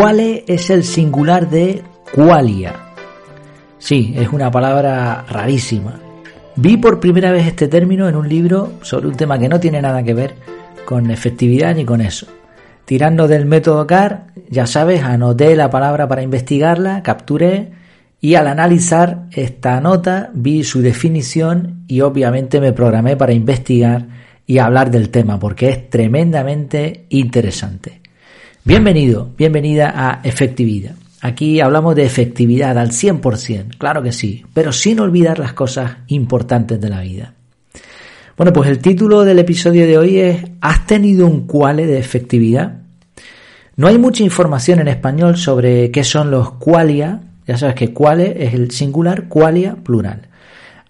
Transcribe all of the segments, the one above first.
¿Cuál es el singular de qualia? Sí, es una palabra rarísima. Vi por primera vez este término en un libro sobre un tema que no tiene nada que ver con efectividad ni con eso. Tirando del método CAR, ya sabes, anoté la palabra para investigarla, capturé y al analizar esta nota vi su definición y obviamente me programé para investigar y hablar del tema porque es tremendamente interesante. Bienvenido, bienvenida a Efectividad. Aquí hablamos de efectividad al 100%, claro que sí, pero sin olvidar las cosas importantes de la vida. Bueno, pues el título del episodio de hoy es ¿Has tenido un cuale de efectividad? No hay mucha información en español sobre qué son los qualia, ya sabes que quale es el singular, qualia plural.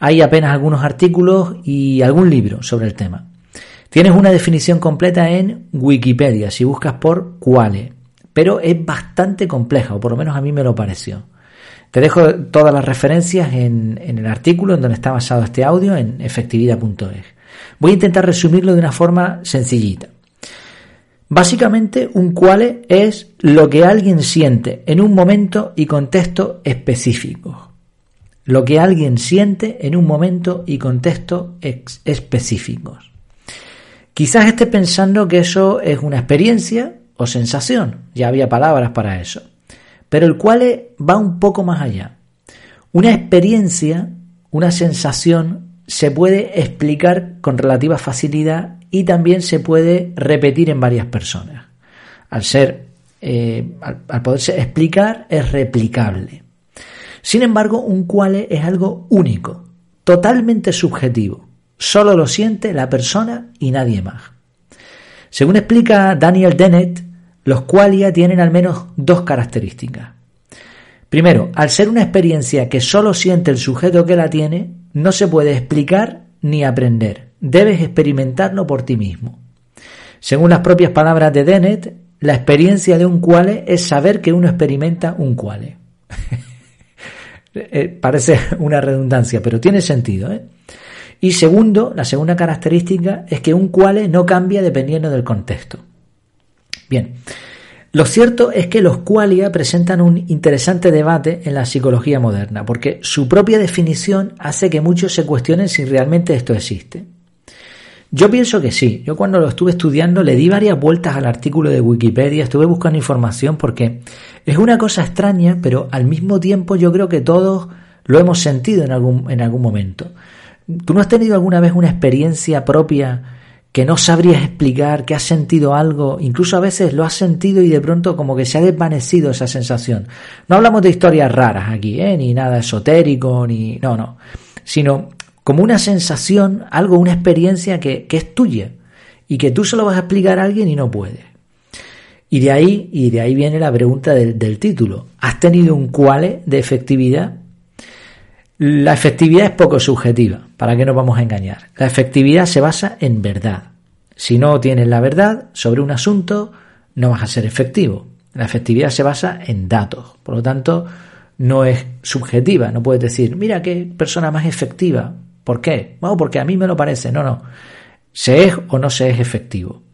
Hay apenas algunos artículos y algún libro sobre el tema. Tienes una definición completa en Wikipedia si buscas por quale, pero es bastante compleja, o por lo menos a mí me lo pareció. Te dejo todas las referencias en, el artículo en donde está basado este audio en efectividad.es. Voy a intentar resumirlo de una forma sencillita. Básicamente, un quale es lo que alguien siente en un momento y contexto específico. Lo que alguien siente en un momento y contexto específicos. Quizás esté pensando que eso es una experiencia o sensación, ya había palabras para eso. Pero el cual va un poco más allá. Una experiencia, una sensación, se puede explicar con relativa facilidad y también se puede repetir en varias personas. Al ser, eh, al, poderse explicar, es replicable. Sin embargo, un cual es algo único, totalmente subjetivo. Solo lo siente la persona y nadie más. Según explica Daniel Dennett, los qualia tienen al menos dos características. Primero, al ser una experiencia que solo siente el sujeto que la tiene, no se puede explicar ni aprender. Debes experimentarlo por ti mismo. Según las propias palabras de Dennett, la experiencia de un quale es saber que uno experimenta un quale. Eh, parece una redundancia, pero tiene sentido. ¿eh? Y segundo, la segunda característica es que un quale no cambia dependiendo del contexto. Bien, lo cierto es que los qualia presentan un interesante debate en la psicología moderna, porque su propia definición hace que muchos se cuestionen si realmente esto existe. Yo pienso que sí. Yo cuando lo estuve estudiando le di varias vueltas al artículo de Wikipedia, estuve buscando información porque es una cosa extraña, pero al mismo tiempo yo creo que todos lo hemos sentido en algún, en algún momento. ¿Tú no has tenido alguna vez una experiencia propia que no sabrías explicar, que has sentido algo, incluso a veces lo has sentido y de pronto como que se ha desvanecido esa sensación? No hablamos de historias raras aquí, ¿eh? ni nada esotérico, ni... no, no, sino como una sensación, algo, una experiencia que, es tuya y que tú se lo vas a explicar a alguien y no puedes. Y de ahí, y de ahí viene la pregunta del, del título. ¿Has tenido un cuale de efectividad? La efectividad es poco subjetiva, ¿para qué nos vamos a engañar? La efectividad se basa en verdad. Si no tienes la verdad sobre un asunto, no vas a ser efectivo. La efectividad se basa en datos, por lo tanto, no es subjetiva. No puedes decir, mira qué persona más efectiva. ¿Por qué? Bueno, porque a mí me lo parece. No, no. Se es o no se es efectivo.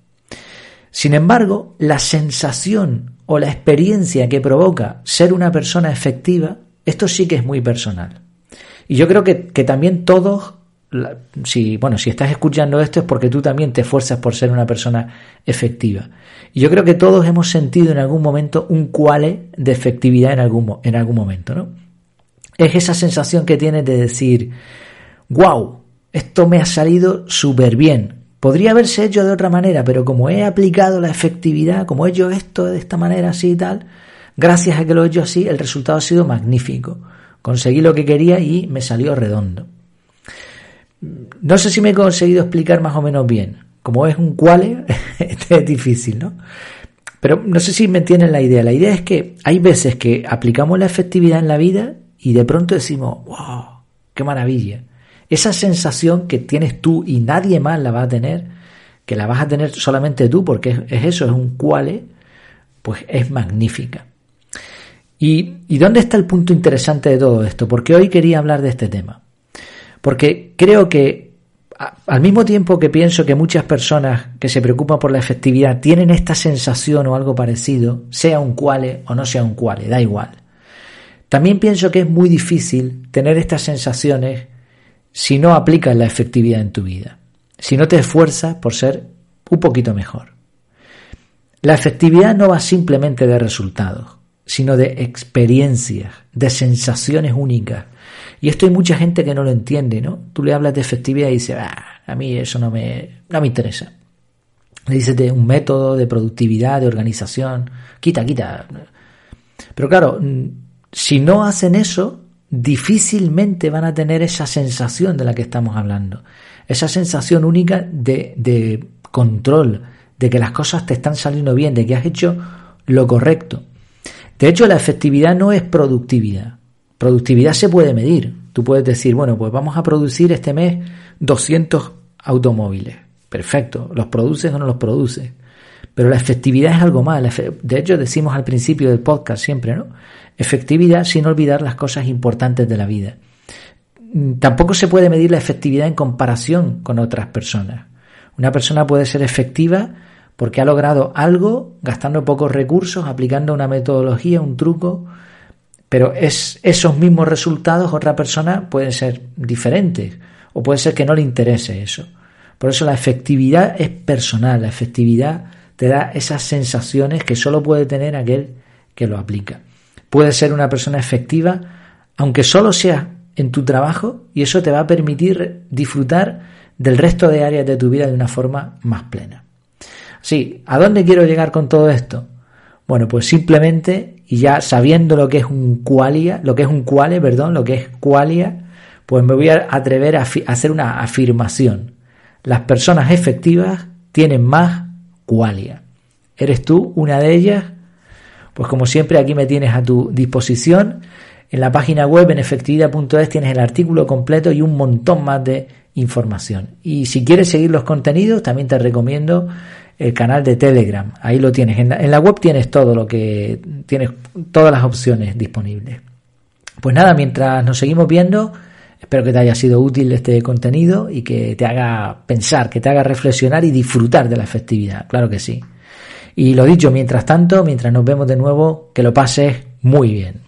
Sin embargo, la sensación o la experiencia que provoca ser una persona efectiva, esto sí que es muy personal. Y yo creo que, también todos, si, bueno, si estás escuchando esto es porque tú también te esfuerzas por ser una persona efectiva. Y yo creo que todos hemos sentido en algún momento un cuale de efectividad en algún, en algún momento, ¿no? Es esa sensación que tienes de decir, wow, esto me ha salido súper bien. Podría haberse hecho de otra manera, pero como he aplicado la efectividad, como he hecho esto de esta manera así y tal, gracias a que lo he hecho así, el resultado ha sido magnífico. Conseguí lo que quería y me salió redondo. No sé si me he conseguido explicar más o menos bien. Como es un cuale, este es difícil, ¿no? Pero no sé si me entienden la idea. La idea es que hay veces que aplicamos la efectividad en la vida y de pronto decimos, wow, qué maravilla. Esa sensación que tienes tú y nadie más la va a tener, que la vas a tener solamente tú porque es, es eso, es un cuale, pues es magnífica. ¿Y, dónde está el punto interesante de todo esto? Porque hoy quería hablar de este tema. Porque creo que al mismo tiempo que pienso que muchas personas que se preocupan por la efectividad tienen esta sensación o algo parecido, sea un cuale o no sea un cuale, da igual. También pienso que es muy difícil tener estas sensaciones si no aplicas la efectividad en tu vida, si no te esfuerzas por ser un poquito mejor. La efectividad no va simplemente de resultados, sino de experiencias, de sensaciones únicas. Y esto hay mucha gente que no lo entiende, ¿no? Tú le hablas de efectividad y dice, ah, a mí eso no me, no me interesa. Le dices de un método de productividad, de organización, quita, quita. Pero claro, si no hacen eso, difícilmente van a tener esa sensación de la que estamos hablando. Esa sensación única de control, de que las cosas te están saliendo bien, de que has hecho lo correcto. De hecho, la efectividad no es productividad. Productividad se puede medir. Tú puedes decir, bueno, pues vamos a producir este mes 200 automóviles. Perfecto, ¿los produces o no los produces? Pero la efectividad es algo más. De hecho, decimos al principio del podcast siempre, ¿no? Efectividad sin olvidar las cosas importantes de la vida. Mm, tampoco se puede medir la efectividad en comparación con otras personas. Una persona puede ser efectiva porque ha logrado algo gastando pocos recursos, aplicando una metodología, un truco, pero es, esos mismos resultados otra persona pueden ser diferentes o puede ser que no le interese eso. Por eso la efectividad es personal, la efectividad te da esas sensaciones que solo puede tener aquel que lo aplica. Puede ser una persona efectiva, aunque solo sea en tu trabajo, y eso te va a permitir disfrutar del resto de áreas de tu vida de una forma más plena. Sí, ¿a dónde quiero llegar con todo esto? Bueno, pues simplemente, y ya sabiendo lo que es un qualia, lo que es un quale, perdón, lo que es qualia, pues me voy a atrever a, hacer una afirmación. Las personas efectivas tienen más qualia. ¿Eres tú una de ellas? Pues como siempre aquí me tienes a tu disposición. En la página web en efectividad.es tienes el artículo completo y un montón más de información. Y si quieres seguir los contenidos, también te recomiendo el canal de Telegram. Ahí lo tienes. En la, web tienes todo lo que tienes, todas las opciones disponibles. Pues nada, mientras nos seguimos viendo, espero que te haya sido útil este contenido y que te haga pensar, que te haga reflexionar y disfrutar de la efectividad. Claro que sí. Y lo dicho, mientras tanto, mientras nos vemos de nuevo, que lo pases muy bien.